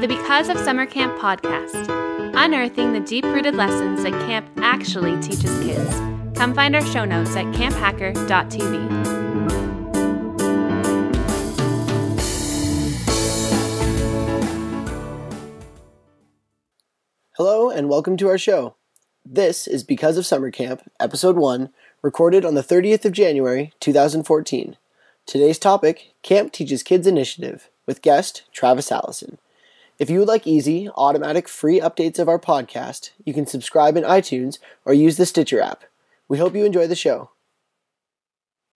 the Because of Summer Camp podcast, unearthing the deep rooted lessons that camp actually teaches kids. Come find our show notes at camphacker.tv. Hello, and welcome to our show. This is Because of Summer Camp, Episode 1, recorded on the 30th of January, 2014. Today's topic Camp Teaches Kids Initiative, with guest Travis Allison. If you would like easy, automatic, free updates of our podcast, you can subscribe in iTunes or use the Stitcher app. We hope you enjoy the show.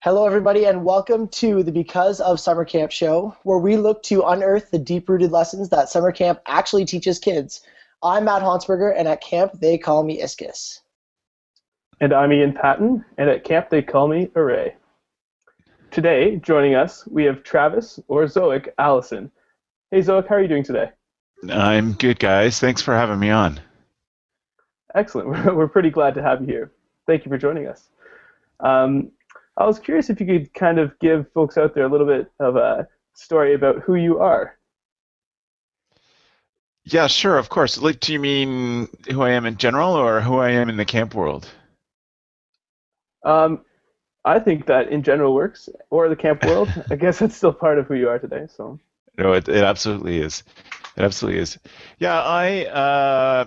Hello, everybody, and welcome to the Because of Summer Camp show, where we look to unearth the deep rooted lessons that summer camp actually teaches kids. I'm Matt Hansberger, and at camp they call me Iskis. And I'm Ian Patton, and at camp they call me Array. Today, joining us, we have Travis, or Zoic Allison. Hey, Zoic, how are you doing today? I'm good, guys. Thanks for having me on. Excellent. We're, we're pretty glad to have you here. Thank you for joining us. Um, I was curious if you could kind of give folks out there a little bit of a story about who you are. Yeah, sure, of course. Like, do you mean who I am in general, or who I am in the camp world? Um, I think that in general works, or the camp world. I guess that's still part of who you are today. So. No, it, it absolutely is. It absolutely is. Yeah, I uh,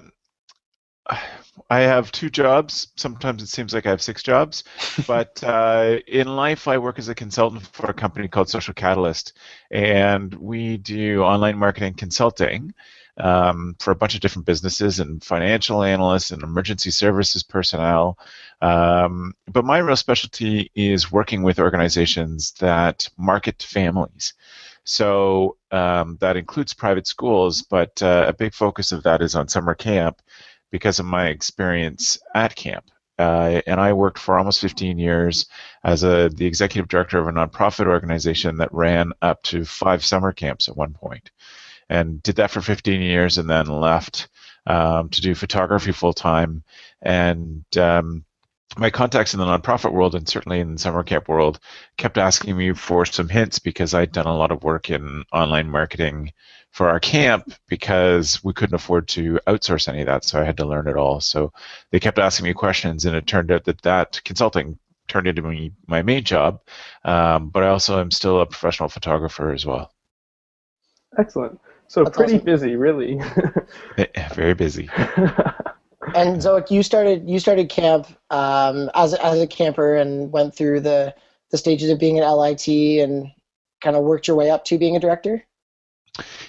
I have two jobs. Sometimes it seems like I have six jobs, but uh, in life I work as a consultant for a company called Social Catalyst, and we do online marketing consulting um, for a bunch of different businesses and financial analysts and emergency services personnel. Um, but my real specialty is working with organizations that market to families. So um, that includes private schools, but uh, a big focus of that is on summer camp because of my experience at camp. Uh, and I worked for almost 15 years as a, the executive director of a nonprofit organization that ran up to five summer camps at one point, and did that for 15 years, and then left um, to do photography full time. And um, my contacts in the nonprofit world and certainly in the summer camp world kept asking me for some hints because I'd done a lot of work in online marketing for our camp because we couldn't afford to outsource any of that, so I had to learn it all. So they kept asking me questions, and it turned out that that consulting turned into me, my main job. Um, but I also am still a professional photographer as well. Excellent. So That's pretty awesome. busy, really. Very busy. and Zoic, you started you started camp um, as as a camper and went through the the stages of being an LIT and kind of worked your way up to being a director.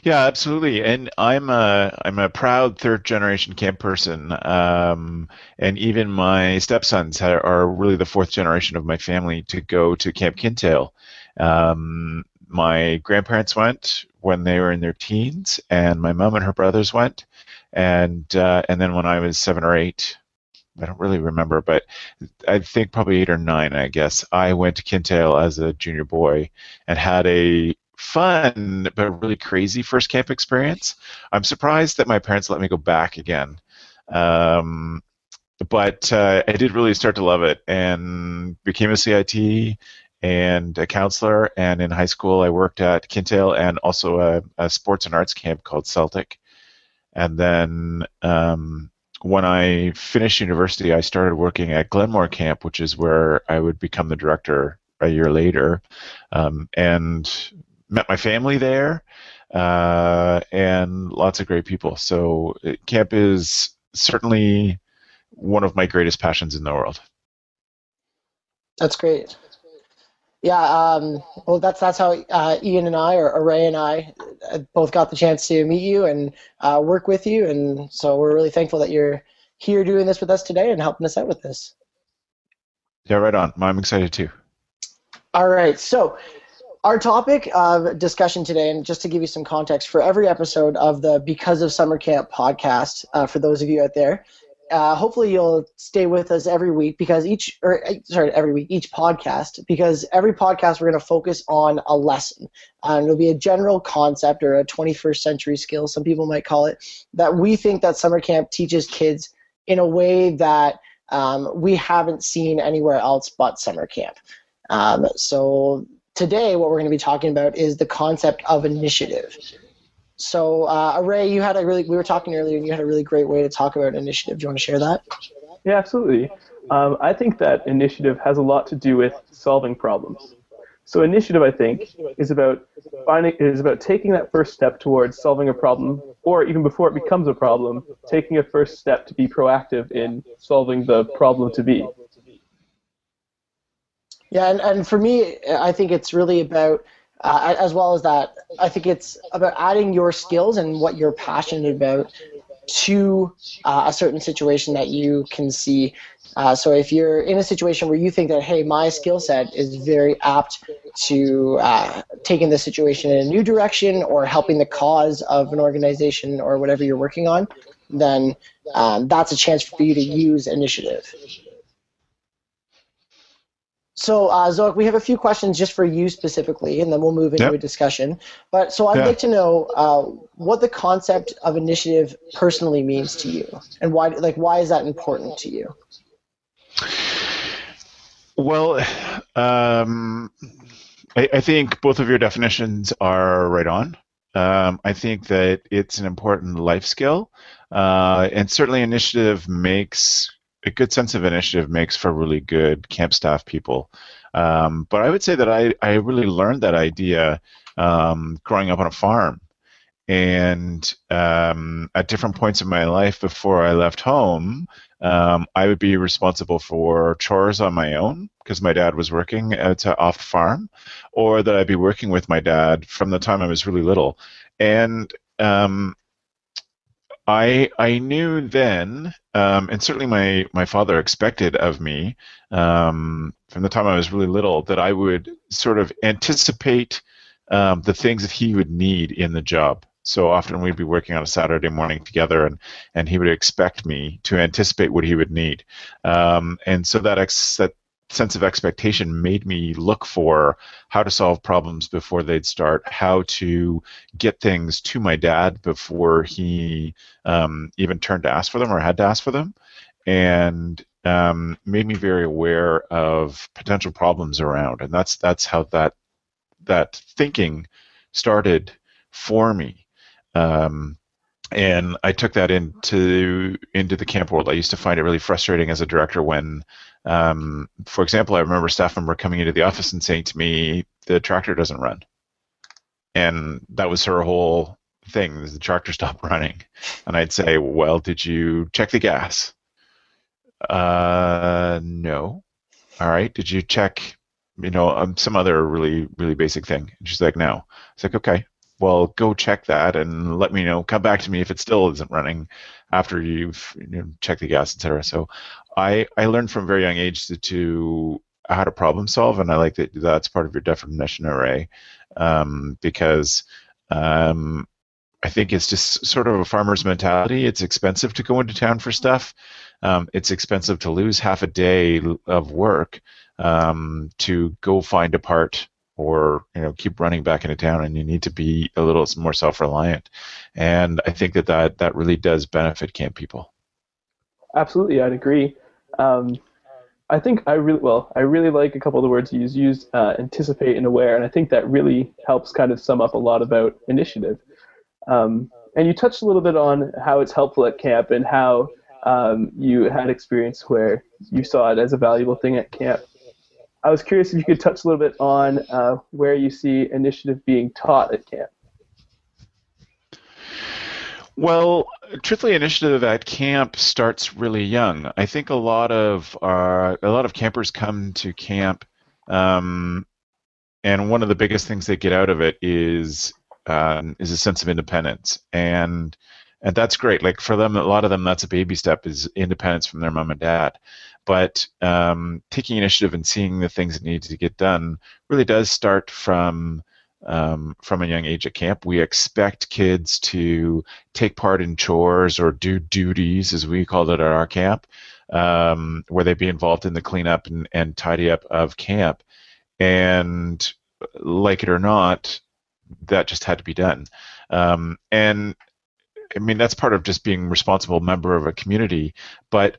Yeah, absolutely. And I'm a I'm a proud third generation camp person. Um, and even my stepsons are really the fourth generation of my family to go to Camp Kintail. Um, my grandparents went when they were in their teens, and my mom and her brothers went and uh, and then when I was seven or eight, I don't really remember, but I think probably eight or nine, I guess, I went to Kintail as a junior boy and had a fun but really crazy first camp experience. I'm surprised that my parents let me go back again. Um, but uh, I did really start to love it and became a CIT and a counselor. And in high school, I worked at Kintail and also a, a sports and arts camp called Celtic. And then um, when I finished university, I started working at Glenmore Camp, which is where I would become the director a year later, um, and met my family there, uh, and lots of great people. So uh, camp is certainly one of my greatest passions in the world. That's great. Yeah, um, well, that's that's how uh, Ian and I, or, Ray and I, both got the chance to meet you and uh, work with you, and so we're really thankful that you're here doing this with us today and helping us out with this. Yeah, right on. I'm excited too. All right, so our topic of discussion today, and just to give you some context, for every episode of the Because of Summer Camp podcast, uh, for those of you out there, uh, hopefully you'll stay with us every week because each or uh, sorry every week each podcast because every podcast we're going to focus on a lesson. And it'll be a general concept or a 21st century skill some people might call it that we think that summer camp teaches kids in a way that um, we haven't seen anywhere else but summer camp. Um, so today what we're going to be talking about is the concept of initiative So, uh, Ray, you had a really, we were talking earlier, and you had a really great way to talk about initiative. Do you want to share that? Yeah, absolutely. Um, I think that initiative has a lot to do with solving problems. So initiative, I think, is about finding is about taking that first step towards solving a problem, or even before it becomes a problem, taking a first step to be proactive in solving the problem to be. Yeah, and, and for me, I think it's really about, uh, as well as that, I think it's about adding your skills and what you're passionate about to uh, a certain situation that you can see. Uh, so if you're in a situation where you think that, hey, my skill set is very apt to uh, taking the situation in a new direction or helping the cause of an organization or whatever you're working on, then um, that's a chance for you to use initiative. So, uh, Zoic, we have a few questions just for you specifically, and then we'll move into yep. a discussion. But so I'd yeah. like to know uh, what the concept of initiative personally means to you, and why, like, why is that important to you? Well, um, I, I, think both of your definitions are right on. Um, I think that it's an important life skill, uh, and certainly initiative makes a good sense of initiative makes for really good camp staff people. Um, but I would say that I, I really learned that idea um, growing up on a farm. And um, at different points in my life before I left home, um, I would be responsible for chores on my own because my dad was working at, off farm, or that I'd be working with my dad from the time I was really little. And um, I I knew then, um, and certainly my my father expected of me um, from the time I was really little that I would sort of anticipate um, the things that he would need in the job. So often we'd be working on a Saturday morning together, and and he would expect me to anticipate what he would need, um, and so that ex- that sense of expectation made me look for how to solve problems before they'd start, how to get things to my dad before he um, even turned to ask for them or had to ask for them, and um, made me very aware of potential problems around. And that's that's how that that thinking started for me. Um, and I took that into into the camp world. I used to find it really frustrating as a director when, um, for example, I remember a staff member coming into the office and saying to me, "The tractor doesn't run," and that was her whole thing: the tractor stopped running. And I'd say, "Well, did you check the gas?" Uh, no. All right. Did you check, you know, um, some other really really basic thing? And she's like, "No." It's like, "Okay." Well, go check that and let me know. Come back to me if it still isn't running after you've you know, checked the gas, etc. So, I I learned from a very young age to, to how to problem solve, and I like that that's part of your definition array um, because um, I think it's just sort of a farmer's mentality. It's expensive to go into town for stuff. Um, it's expensive to lose half a day of work um, to go find a part or you know keep running back into town and you need to be a little more self-reliant. And i think that that, that really does benefit camp people. Absolutely i'd agree. Um, i think i really well i really like a couple of the words you use use uh, anticipate and aware and i think that really helps kind of sum up a lot about initiative. Um, and you touched a little bit on how it's helpful at camp and how um, you had experience where you saw it as a valuable thing at camp I was curious if you could touch a little bit on uh, where you see initiative being taught at camp. Well, truthfully, initiative at camp starts really young. I think a lot of our, a lot of campers come to camp, um, and one of the biggest things they get out of it is um, is a sense of independence, and and that's great. Like for them, a lot of them, that's a baby step is independence from their mom and dad but um, taking initiative and seeing the things that need to get done really does start from um, from a young age at camp. We expect kids to take part in chores or do duties, as we called it at our camp, um, where they be involved in the cleanup and, and tidy up of camp. And like it or not, that just had to be done. Um, and I mean, that's part of just being responsible member of a community. But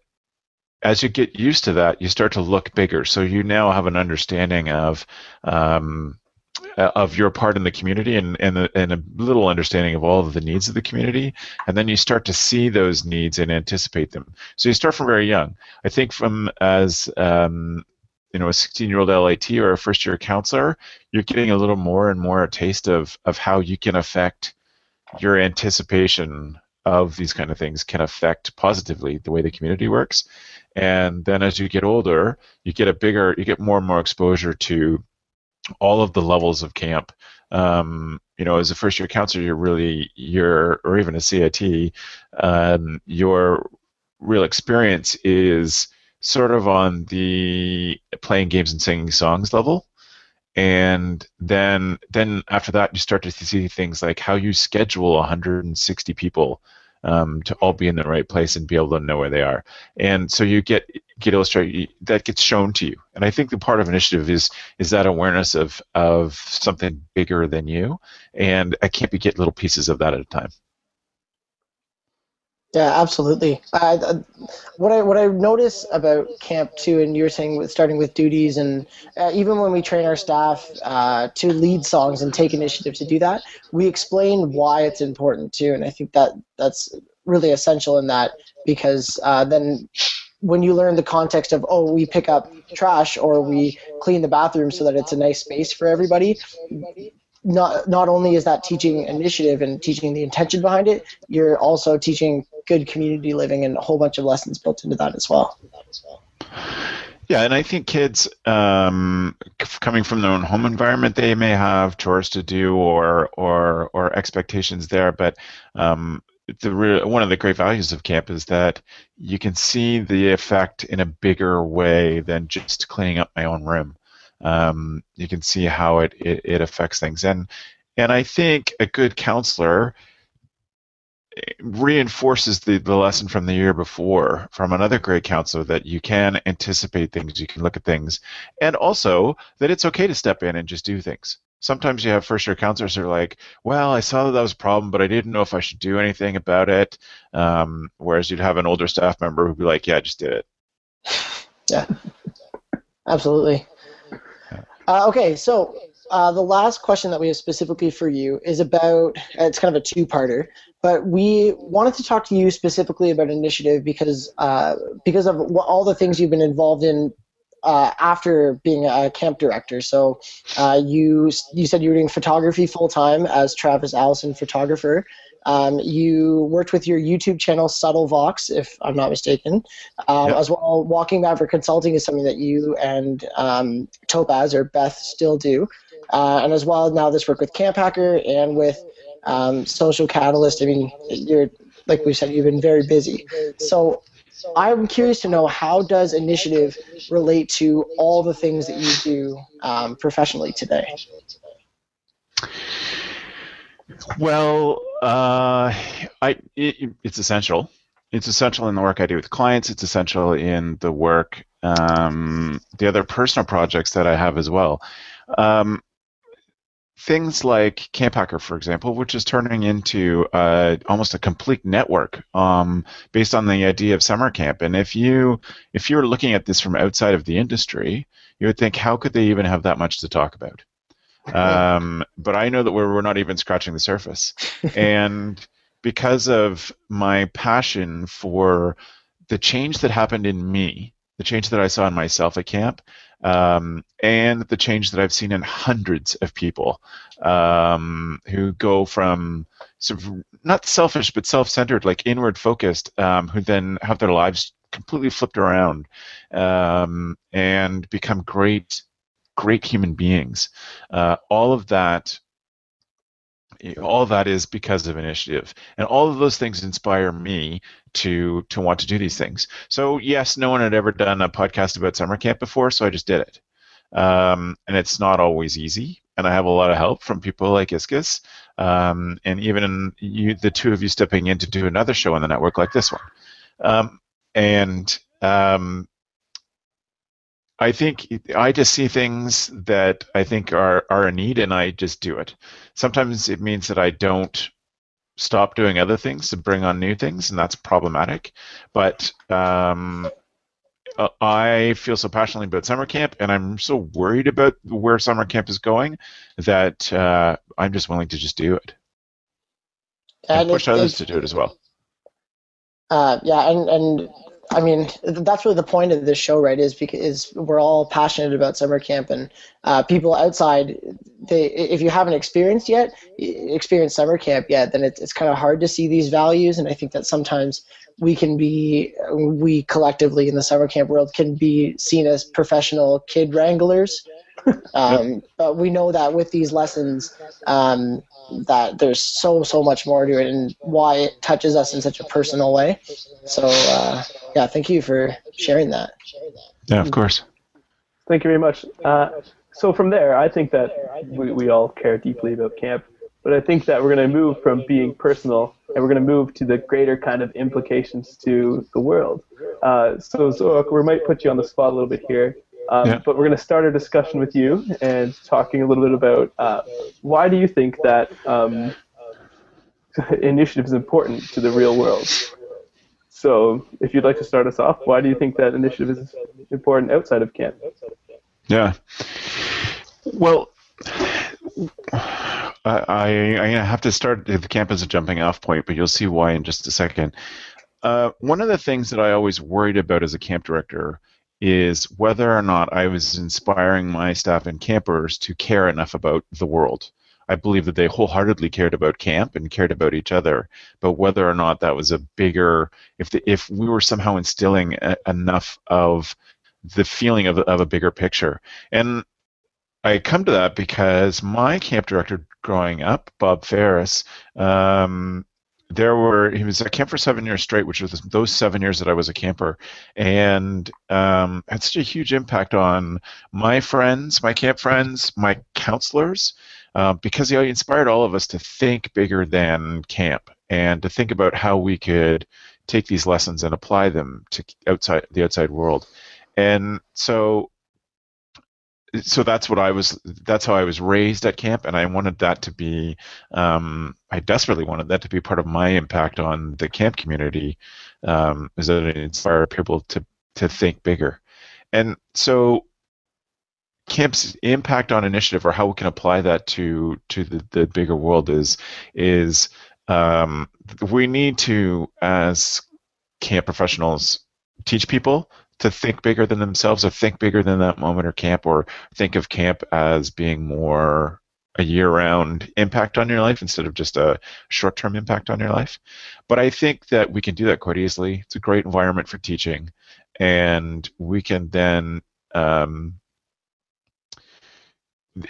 as you get used to that, you start to look bigger. So you now have an understanding of um, uh, of your part in the community and, and, a, and a little understanding of all of the needs of the community. And then you start to see those needs and anticipate them. So you start from very young. I think from as um, you know a 16 year old LIT or a first year counselor, you're getting a little more and more a taste of of how you can affect your anticipation of these kind of things can affect positively the way the community works. And then as you get older, you get a bigger, you get more and more exposure to all of the levels of camp. Um, you know, as a first year counselor, you're really, you're, or even a CIT, um, your real experience is sort of on the playing games and singing songs level and then then after that you start to see things like how you schedule 160 people um, to all be in the right place and be able to know where they are. And so you get get illustrated that gets shown to you. And I think the part of initiative is is that awareness of of something bigger than you. And I can't be get little pieces of that at a time. Yeah, absolutely. Uh, what I what I notice about camp too, and you were saying with starting with duties, and uh, even when we train our staff uh, to lead songs and take initiative to do that, we explain why it's important too, and I think that that's really essential in that because uh, then when you learn the context of oh we pick up trash or we clean the bathroom so that it's a nice space for everybody not not only is that teaching initiative and teaching the intention behind it, you're also teaching good community living and a whole bunch of lessons built into that as well. Yeah, and I think kids um, coming from their own home environment, they may have chores to do or or or expectations there, but um, the real, one of the great values of camp is that you can see the effect in a bigger way than just cleaning up my own room. Um, you can see how it, it, it affects things, and and I think a good counselor reinforces the, the lesson from the year before from another great counselor that you can anticipate things, you can look at things, and also that it's okay to step in and just do things. Sometimes you have first year counselors who are like, well, I saw that that was a problem, but I didn't know if I should do anything about it. Um, whereas you'd have an older staff member who'd be like, yeah, I just did it. Yeah, absolutely. Uh, okay, so uh, the last question that we have specifically for you is about it's kind of a two-parter, but we wanted to talk to you specifically about initiative because uh, because of all the things you've been involved in uh, after being a camp director. So uh, you you said you were doing photography full time as Travis Allison photographer. Um, you worked with your YouTube channel Subtle Vox, if I'm not mistaken, um, yep. as well. Walking Maverick Consulting is something that you and um, Topaz or Beth still do. Uh, and as well now this work with Camp Hacker and with um, Social Catalyst. I mean, you're like we said, you've been very busy. So I'm curious to know how does initiative relate to all the things that you do um, professionally today. Well, uh, I it, it's essential. It's essential in the work I do with clients. It's essential in the work, um, the other personal projects that I have as well. Um, things like Camp Hacker, for example, which is turning into uh, almost a complete network um, based on the idea of summer camp. And if you if you're looking at this from outside of the industry, you would think, how could they even have that much to talk about? Um, but I know that we're, we're not even scratching the surface. and because of my passion for the change that happened in me, the change that I saw in myself at camp, um, and the change that I've seen in hundreds of people um, who go from sort of not selfish but self-centered, like inward focused, um, who then have their lives completely flipped around um, and become great, great human beings. Uh, all of that all of that is because of initiative. And all of those things inspire me to to want to do these things. So yes no one had ever done a podcast about summer camp before so i just did it. Um, and it's not always easy and i have a lot of help from people like iskis um, and even you the two of you stepping in to do another show on the network like this one. Um, and um, I think I just see things that I think are, are a need and I just do it. Sometimes it means that I don't stop doing other things to bring on new things, and that's problematic. But um, I feel so passionately about summer camp, and I'm so worried about where summer camp is going that uh, I'm just willing to just do it and, and push others to do it as well. Uh, yeah, and and I mean, that's really the point of this show, right? Is because we're all passionate about summer camp, and uh, people outside, they if you haven't experienced yet, experienced summer camp yet, then it's it's kind of hard to see these values, and I think that sometimes we can be, we collectively in the summer camp world can be seen as professional kid wranglers, um, but we know that with these lessons, um, that there's so so much more to it, and why it touches us in such a personal way. So uh, yeah, thank you for sharing that. Yeah, of course. Thank you very much. Uh, so from there, I think that we, we all care deeply about camp, but I think that we're going to move from being personal and we're going to move to the greater kind of implications to the world. Uh, so Zoic, we might put you on the spot a little bit here. Um, yeah. But we're going to start our discussion with you and talking a little bit about uh, why do you think that um, initiative is important to the real world? So, if you'd like to start us off, why do you think that initiative is important outside of camp? Yeah. Well, I, I, I have to start the camp as a jumping off point, but you'll see why in just a second. Uh, one of the things that I always worried about as a camp director is whether or not I was inspiring my staff and campers to care enough about the world. I believe that they wholeheartedly cared about camp and cared about each other, but whether or not that was a bigger, if the, if we were somehow instilling a, enough of the feeling of, of a bigger picture. And I come to that because my camp director growing up, Bob Ferris, um, there were he was at camp for seven years straight, which was those seven years that I was a camper, and um, had such a huge impact on my friends, my camp friends, my counselors, uh, because he inspired all of us to think bigger than camp and to think about how we could take these lessons and apply them to outside the outside world. And so so that's what I was. That's how I was raised at camp, and I wanted that to be. Um, I desperately wanted that to be part of my impact on the camp community, um, is that it inspired people to to think bigger, and so camp's impact on initiative or how we can apply that to to the, the bigger world is is um, we need to as camp professionals teach people to think bigger than themselves or think bigger than that moment or camp or think of camp as being more a year-round impact on your life instead of just a short-term impact on your life. But I think that we can do that quite easily. It's a great environment for teaching, and we can then. Um,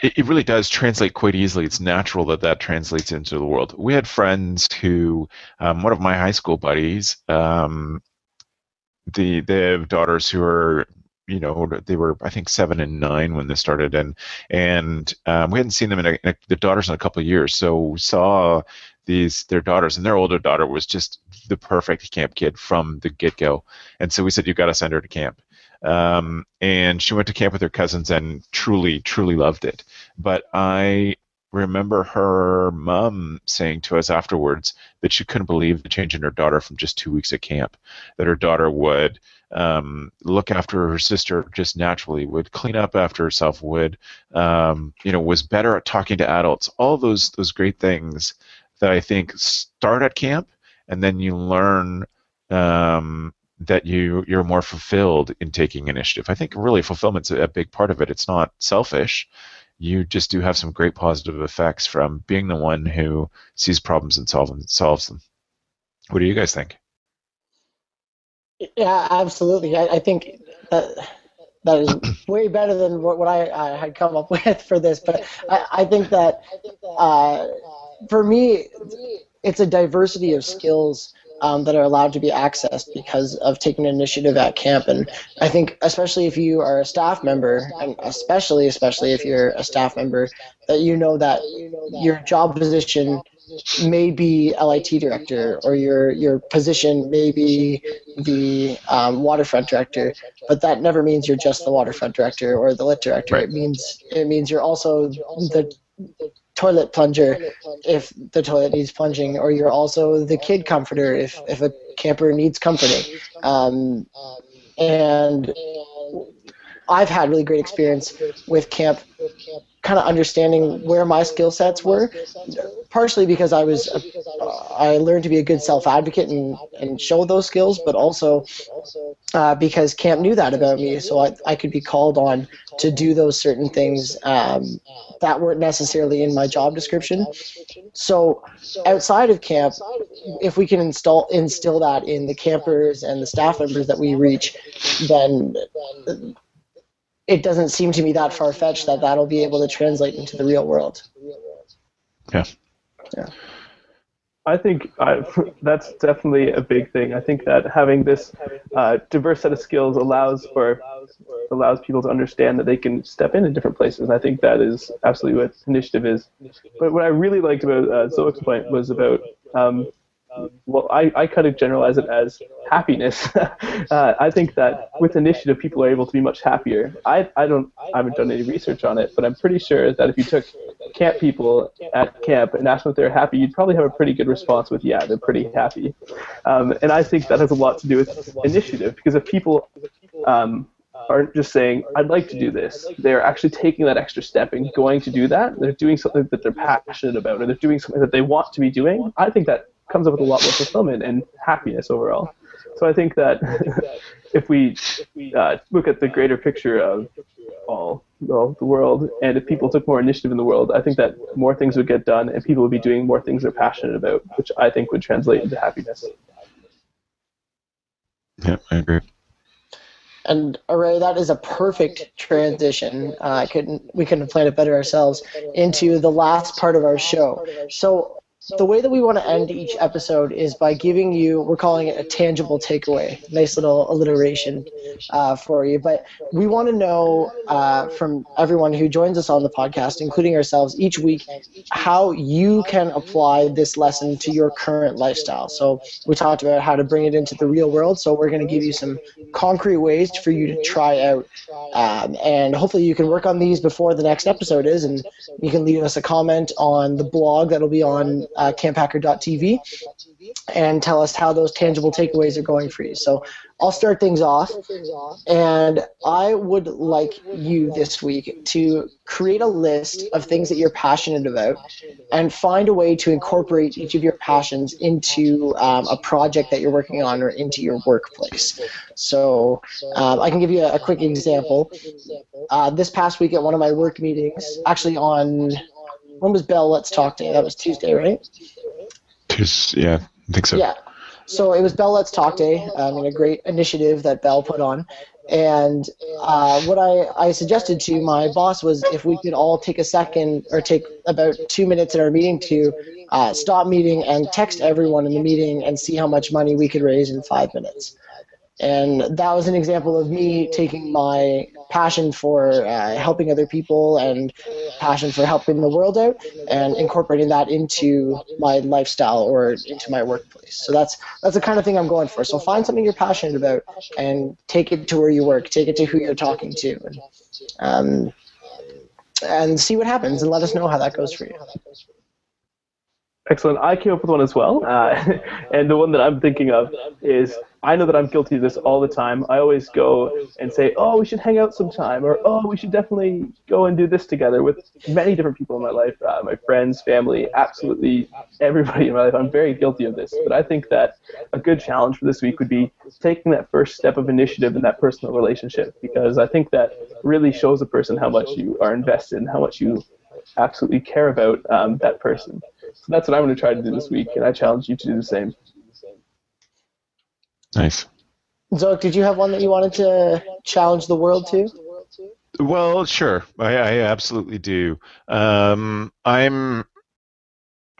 it, it really does translate quite easily. It's natural that that translates into the world. We had friends who, um, one of my high school buddies, um, the they have daughters who are you know they were I think seven and nine when this started. And and um, we hadn't seen them in, a, in a, the daughters in a couple of years. So saw these their daughters and their older daughter was just the perfect camp kid from the get go and so we said you got to send her to camp. Um, and she went to camp with her cousins and truly truly loved it. But I remember her mom saying to us afterwards that she couldn't believe the change in her daughter from just two weeks at camp. That her daughter would um, look after her sister just naturally, would clean up after herself, would um, you know was better at talking to adults. All those those great things that I think start at camp, and then you learn um, that you you're more fulfilled in taking initiative. I think really fulfillment's a big part of it. It's not selfish you just do have some great positive effects from being the one who sees problems and solve them, solves them. What do you guys think? Yeah, absolutely. I, I think that that is way better than what, what I, I, had come up with for this. But I, I think that uh, for me, it's a diversity of skills um, that are allowed to be accessed because of taking initiative at camp. And I think, especially if you are a staff member, and especially especially if you're a staff member, that you know that your job position may be LIT director or your your position may be the um, waterfront director, but that never means you're just the waterfront director or the lit director. Right. It means it means you're also the toilet plunger if the toilet needs plunging, or you're also the kid comforter if, if a camper needs comforting. Um, and I've had really great experience with camp kind of understanding where my skill sets were, partially because I was uh, I learned to be a good self advocate and, and show those skills, but also uh, because camp knew that about me, so I, I could be called on to do those certain things um, that weren't necessarily in my job description. So outside of camp, if we can install instill that in the campers and the staff members that we reach, then it doesn't seem to me that far fetched that that'll be able to translate into the real world. Yeah. Yeah. I think I, that's definitely a big thing. I think that having this uh, diverse set of skills allows for allows people to understand that they can step in in different places. And I think that is absolutely what initiative is. But what I really liked about uh, Zoic's point was about um, well, I, I kind of generalize it as happiness. uh, I think that with initiative, people are able to be much happier. I, I don't I haven't done any research on it, but I'm pretty sure that if you took camp people at camp and asked them if they're happy, you'd probably have a pretty good response with yeah, they're pretty happy. Um, and I think that has a lot to do with initiative because if people um, aren't just saying, I'd like to do this. They're actually taking that extra step and going to do that. They're doing something that they're passionate about or they're doing something that they want to be doing. I think that comes up with a lot more fulfillment and happiness overall. So I think that if we uh, look at the greater picture of all well, the world, and if people took more initiative in the world, I think that more things would get done, and people would be doing more things they're passionate about, which I think would translate into happiness. Yeah, I agree. And Array, that is a perfect transition. Uh, I couldn't, we couldn't have planned it better ourselves into the last part of our show. So the way that we want to end each episode is by giving you, we're calling it a tangible takeaway. Nice little alliteration uh, for you. But we want to know uh, from everyone who joins us on the podcast, including ourselves, each week, how you can apply this lesson to your current lifestyle. So we talked about how to bring it into the real world. So we're going to give you some concrete ways for you to try out. Um, and hopefully you can work on these before the next episode is, and you can leave us a comment on the blog that'll be on uh, camphacker.tv and tell us how those tangible takeaways are going for you. So I'll start things off, and I would like you this week to create a list of things that you're passionate about and find a way to incorporate each of your passions into um, a project that you're working on or into your workplace. So um, I can give you a, a quick example. Uh, this past week at one of my work meetings, actually on when was Bell Let's Talk Day? That was Tuesday, right? Tuesday, yeah, I think so. Yeah. So it was Bell Let's Talk Day. I mean, a great initiative that Bell put on. And uh, what I, I suggested to my boss was if we could all take a second or take about two minutes in our meeting to uh, stop meeting and text everyone in the meeting and see how much money we could raise in five minutes. And that was an example of me taking my passion for uh, helping other people and passion for helping the world out and incorporating that into my lifestyle or into my workplace. So that's that's the kind of thing I'm going for. So find something you're passionate about and take it to where you work, take it to who you're talking to, and, um, and see what happens and let us know how that goes for you. Excellent. I came up with one as well, uh, and the one that I'm thinking of is I know that I'm guilty of this all the time. I always go and say, "Oh, we should hang out sometime," or "Oh, we should definitely go and do this together." With many different people in my life, uh, my friends, family, absolutely everybody in my life. I'm very guilty of this, but I think that a good challenge for this week would be taking that first step of initiative in that personal relationship, because I think that really shows a person how much you are invested and how much you absolutely care about um, that person. So that's what I'm going to try to do this week, and I challenge you to do the same. Nice. Zoic, did you have one that you wanted to challenge the world to? Well, sure. I, I absolutely do. Um, I'm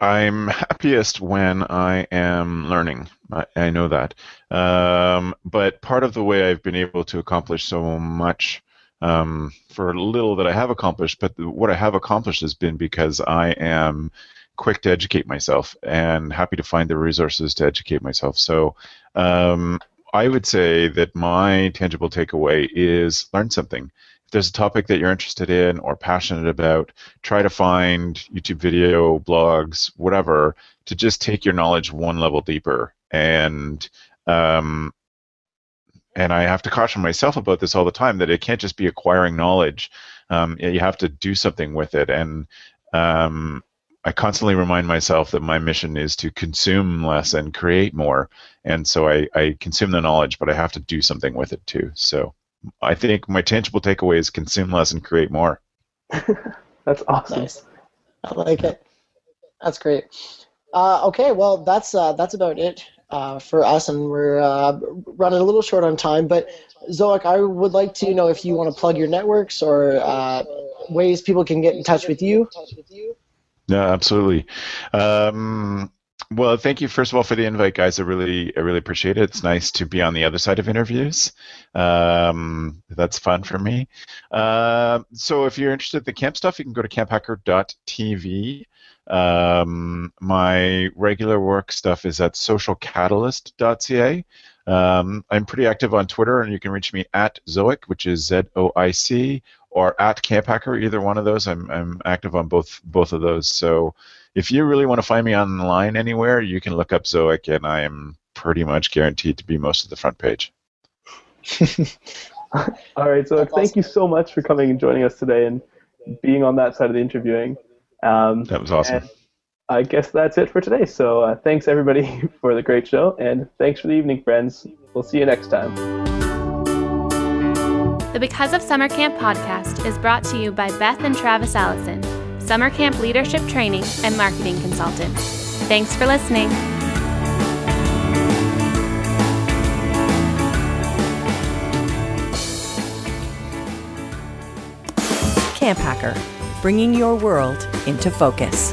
I'm happiest when I am learning. I, I know that. Um, but part of the way I've been able to accomplish so much um, for little that I have accomplished, but what I have accomplished has been because I am quick to educate myself and happy to find the resources to educate myself. So um, I would say that my tangible takeaway is learn something. If there's a topic that you're interested in or passionate about, try to find YouTube video, blogs, whatever, to just take your knowledge one level deeper and um, and I have to caution myself about this all the time that it can't just be acquiring knowledge. Um, you have to do something with it, and um, I constantly remind myself that my mission is to consume less and create more. And so I, I consume the knowledge, but I have to do something with it too. So I think my tangible takeaway is consume less and create more. That's awesome. Nice. I like it. That's great. Uh, okay, well, that's uh, that's about it uh, for us, and we're uh, running a little short on time. But Zoic, I would like to know if you want to plug your networks or uh, ways people can get in touch with you. Yeah, absolutely. Um, well, thank you first of all for the invite, guys. I really, I really appreciate it. It's nice to be on the other side of interviews. Um, that's fun for me. Uh, so, if you're interested in the camp stuff, you can go to camphacker.tv. Um, my regular work stuff is at socialcatalyst.ca. Um, I'm pretty active on Twitter, and you can reach me at Zoic, which is Z O I C, or at Camp Hacker. Either one of those. I'm I'm active on both both of those. So if you really want to find me online anywhere, you can look up Zoic, and I am pretty much guaranteed to be most of the front page. All right, so thank you so much for coming and joining us today and being on that side of the interviewing. Um, that was awesome. I guess that's it for today. So uh, thanks everybody for the great show, and thanks for the evening, friends. We'll see you next time. The Because of Summer Camp podcast is brought to you by Beth and Travis Allison, summer camp leadership training and marketing consultants. Thanks for listening. Camp Hacker, bringing your world into focus.